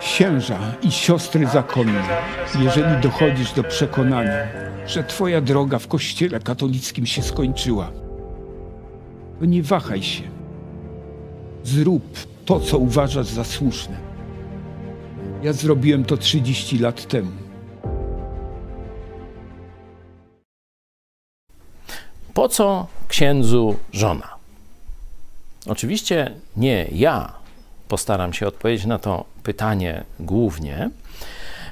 Księża i siostry zakonne, jeżeli dochodzisz do przekonania, że Twoja droga w Kościele katolickim się skończyła, to nie wahaj się. Zrób to, co uważasz za słuszne. Ja zrobiłem to 30 lat temu. Po co księdzu żona? Oczywiście nie ja postaram się odpowiedzieć na to pytanie głównie,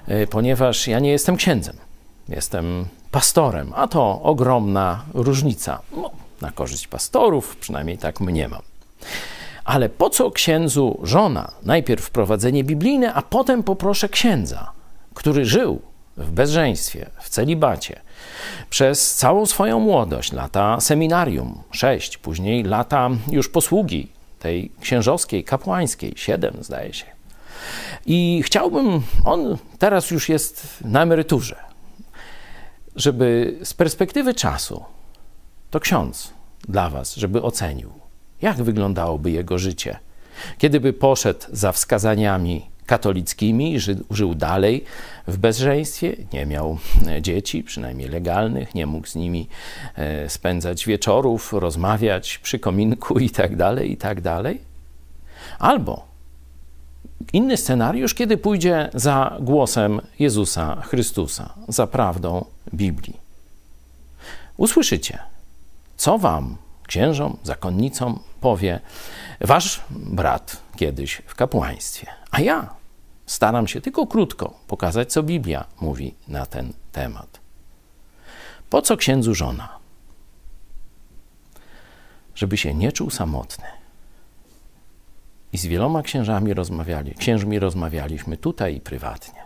y, ponieważ ja nie jestem księdzem. Jestem pastorem, a to ogromna różnica. No, na korzyść pastorów, przynajmniej tak mniemam. Ale po co księdzu żona? Najpierw wprowadzenie biblijne, a potem poproszę księdza, który żył w bezżeństwie, w celibacie, przez całą swoją młodość, lata seminarium, sześć, później lata już posługi tej księżowskiej, kapłańskiej, siedem zdaje się. I chciałbym, on teraz już jest na emeryturze, żeby z perspektywy czasu to ksiądz dla Was, żeby ocenił, jak wyglądałoby jego życie, kiedyby poszedł za wskazaniami katolickimi, ży, żył dalej w bezżeństwie, nie miał e, dzieci, przynajmniej legalnych, nie mógł z nimi e, spędzać wieczorów, rozmawiać przy kominku i tak dalej, i tak. Albo inny scenariusz, kiedy pójdzie za głosem Jezusa Chrystusa, za prawdą Biblii. Usłyszycie, co wam, księżom, zakonnicom, powie wasz brat kiedyś w kapłaństwie. A ja staram się tylko krótko pokazać, co Biblia mówi na ten temat. Po co księdzu żona? Żeby się nie czuł samotny. I z wieloma księżami rozmawiali, księżmi rozmawialiśmy tutaj i prywatnie.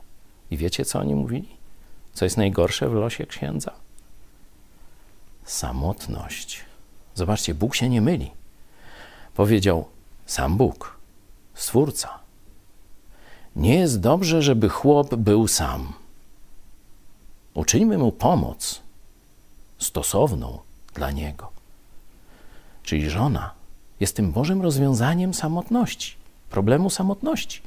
I wiecie, co oni mówili? Co jest najgorsze w losie księdza? Samotność. Zobaczcie, Bóg się nie myli. Powiedział sam Bóg, Stwórca. Nie jest dobrze, żeby chłop był sam. Uczyńmy mu pomoc stosowną dla niego. Czyli żona jest tym Bożym rozwiązaniem samotności, problemu samotności.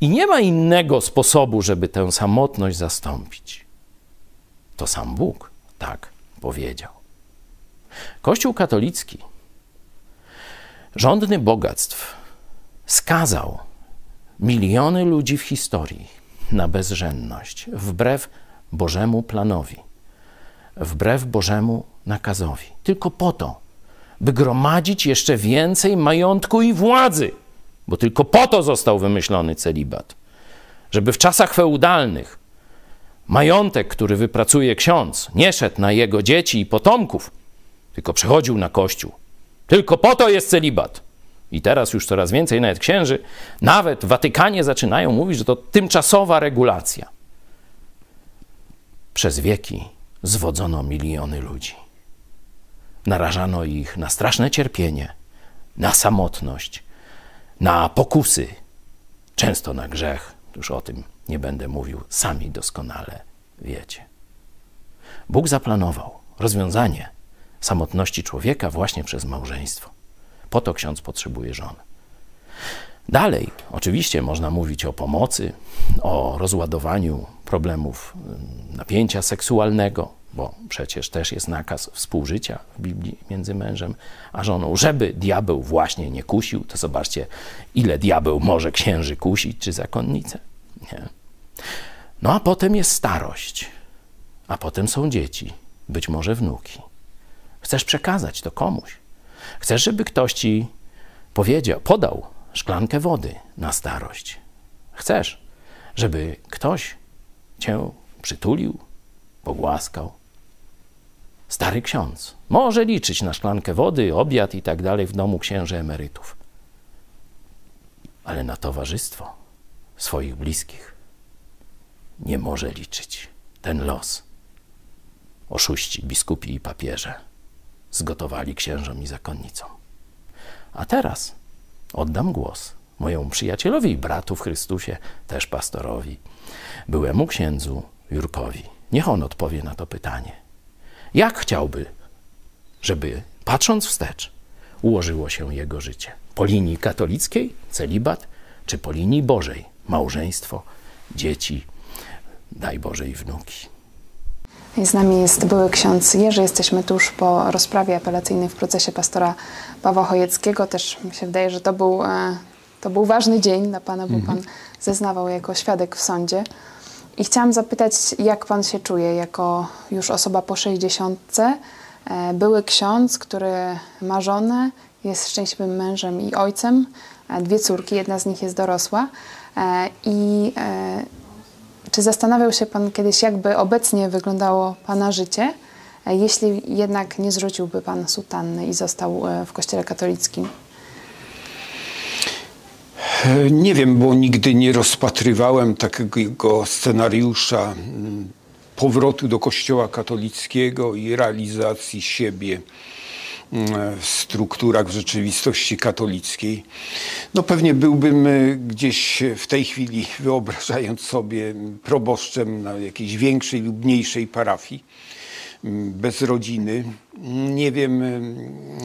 I nie ma innego sposobu, żeby tę samotność zastąpić. To sam Bóg tak powiedział. Kościół katolicki, rządny bogactw, skazał miliony ludzi w historii na bezrzędność, wbrew Bożemu planowi, wbrew Bożemu nakazowi, tylko po to, by gromadzić jeszcze więcej majątku i władzy, bo tylko po to został wymyślony celibat. Żeby w czasach feudalnych majątek, który wypracuje ksiądz, nie szedł na jego dzieci i potomków, tylko przechodził na kościół. Tylko po to jest celibat. I teraz już coraz więcej nawet księży, nawet w Watykanie zaczynają mówić, że to tymczasowa regulacja. Przez wieki zwodzono miliony ludzi. Narażano ich na straszne cierpienie, na samotność, na pokusy, często na grzech. Już o tym nie będę mówił, sami doskonale wiecie. Bóg zaplanował rozwiązanie samotności człowieka właśnie przez małżeństwo. Po to ksiądz potrzebuje żony. Dalej, oczywiście można mówić o pomocy, o rozładowaniu problemów napięcia seksualnego, bo przecież też jest nakaz współżycia w Biblii między mężem a żoną, żeby diabeł właśnie nie kusił. To zobaczcie, ile diabeł może księży kusić czy zakonnice. Nie. No a potem jest starość, a potem są dzieci, być może wnuki. Chcesz przekazać to komuś. Chcesz, żeby ktoś ci powiedział, podał szklankę wody na starość. Chcesz, żeby ktoś cię przytulił, pogłaskał. Stary ksiądz może liczyć na szklankę wody, obiad i tak dalej w domu księży emerytów. Ale na towarzystwo swoich bliskich nie może liczyć ten los. Oszuści, biskupi i papieże zgotowali księżom i zakonnicom. A teraz oddam głos mojemu przyjacielowi i bratu w Chrystusie, też pastorowi, byłemu księdzu Jurkowi. Niech on odpowie na to pytanie. Jak chciałby, żeby patrząc wstecz, ułożyło się jego życie? Po linii katolickiej, celibat, czy po linii Bożej małżeństwo, dzieci, daj Boże i wnuki. I z nami jest były ksiądz Jerzy. Jesteśmy tuż po rozprawie apelacyjnej w procesie pastora Pawła Chojeckiego. Też mi się wydaje, że to był, e, to był ważny dzień dla Pana, bo Pan zeznawał jako świadek w sądzie. I chciałam zapytać, jak Pan się czuje jako już osoba po 60, e, były ksiądz, który ma żonę, jest szczęśliwym mężem i ojcem, e, dwie córki, jedna z nich jest dorosła. I czy zastanawiał się Pan kiedyś, jakby obecnie wyglądało Pana życie, e, jeśli jednak nie zrzuciłby Pan sutanny i został e, w Kościele katolickim? Nie wiem, bo nigdy nie rozpatrywałem takiego scenariusza mm, powrotu do Kościoła katolickiego i realizacji siebie strukturach w rzeczywistości katolickiej. No pewnie byłbym e, gdzieś w tej chwili, wyobrażając sobie, proboszczem na jakiejś większej lub mniejszej parafii bez rodziny. Nie wiem,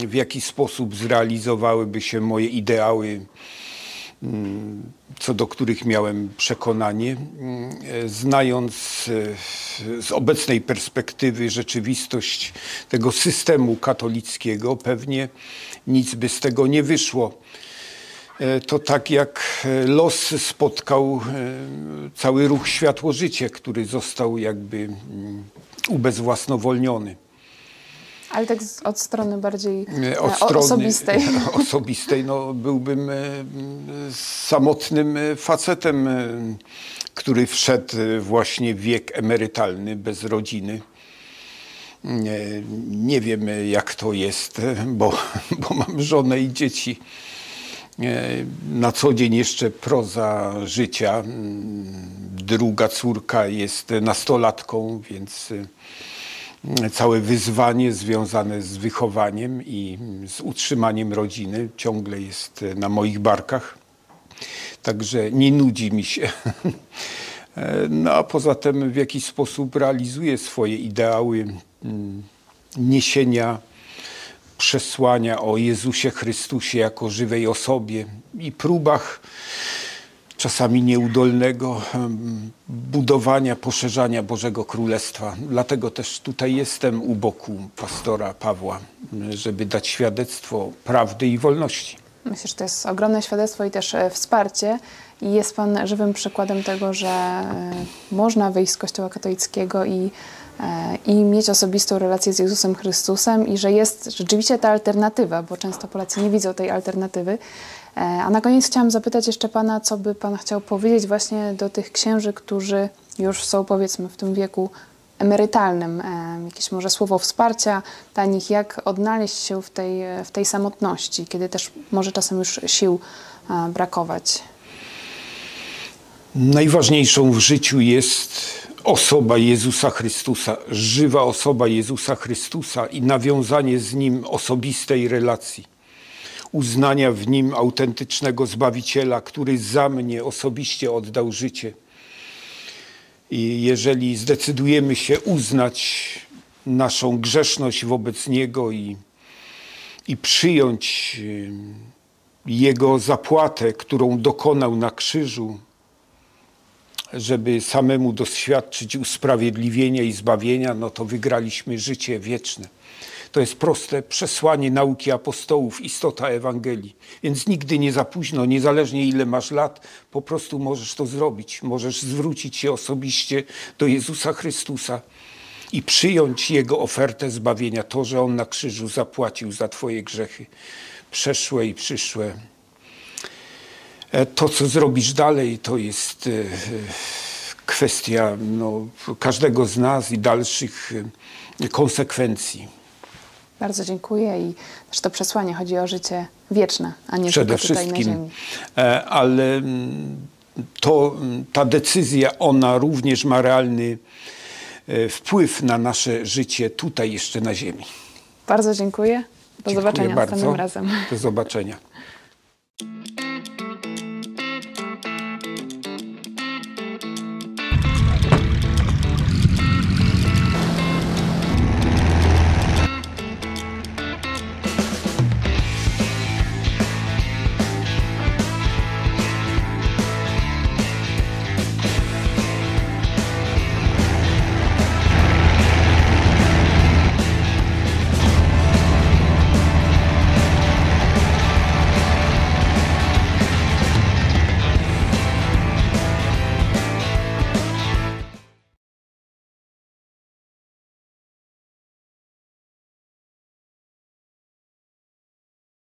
w jaki sposób zrealizowałyby się moje ideały co do których miałem przekonanie. E, Znając e, z obecnej perspektywy rzeczywistość tego systemu katolickiego, pewnie nic by z tego nie wyszło. E, To tak jak e, los spotkał cały ruch Światło-Życie, który został jakby mm, ubezwłasnowolniony. Ale tak z, od strony bardziej E, Od strony osobistej. osobistej no, byłbym e, samotnym e, facetem, e, który wszedł właśnie w wiek emerytalny, bez rodziny. Nie, nie wiem jak to jest, bo, bo mam żonę i dzieci. Na co dzień jeszcze proza życia. Mm, Druga córka jest nastolatką, więc całe wyzwanie związane z wychowaniem i z utrzymaniem rodziny ciągle jest e, na moich barkach. Także nie nudzi mi się. E, No a poza tym w jakiś sposób realizuję swoje ideały mm, niesienia przesłania o Jezusie Chrystusie jako żywej osobie i próbach czasami nieudolnego budowania, poszerzania Bożego Królestwa. Dlatego też tutaj jestem u boku pastora Pawła, żeby dać świadectwo prawdy i wolności. Myślę, że to jest ogromne świadectwo i też e, wsparcie. I jest Pan żywym przykładem tego, że e, można wyjść z Kościoła katolickiego i, e, i mieć osobistą relację z Jezusem Chrystusem i że jest rzeczywiście ta alternatywa, bo często Polacy nie widzą tej alternatywy. E, A na koniec chciałam zapytać jeszcze Pana, co by Pan chciał powiedzieć właśnie do tych księży, którzy już są powiedzmy w tym wieku emerytalnym. E, Jakieś może słowo wsparcia dla nich, jak odnaleźć się w tej, w tej samotności, kiedy też może czasem już sił e, brakować. Najważniejszą w życiu jest osoba Jezusa Chrystusa, żywa osoba Jezusa Chrystusa i nawiązanie z Nim osobistej relacji. Uznania w Nim autentycznego Zbawiciela, który za mnie osobiście oddał życie. I jeżeli zdecydujemy się uznać naszą grzeszność wobec Niego i, i przyjąć y, Jego zapłatę, którą dokonał na krzyżu, żeby samemu doświadczyć usprawiedliwienia i zbawienia, no to wygraliśmy życie wieczne. To jest proste przesłanie nauki apostołów, istota Ewangelii. Więc nigdy nie za późno, niezależnie ile masz lat, po prostu możesz to zrobić. Możesz zwrócić się osobiście do Jezusa Chrystusa i przyjąć Jego ofertę zbawienia, to, że On na krzyżu zapłacił za Twoje grzechy przeszłe i przyszłe. E, To, co zrobisz dalej, to jest e, kwestia no, każdego z nas i dalszych e, konsekwencji. Bardzo dziękuję i też to przesłanie chodzi o życie wieczne, a nie Przede tylko tutaj na ziemi. E, ale mm, to, mm, ta decyzja, ona również ma realny e, wpływ na nasze życie tutaj jeszcze na ziemi. Bardzo dziękuję. Do Dziękuję zobaczenia bardzo. następnym razem. Do zobaczenia.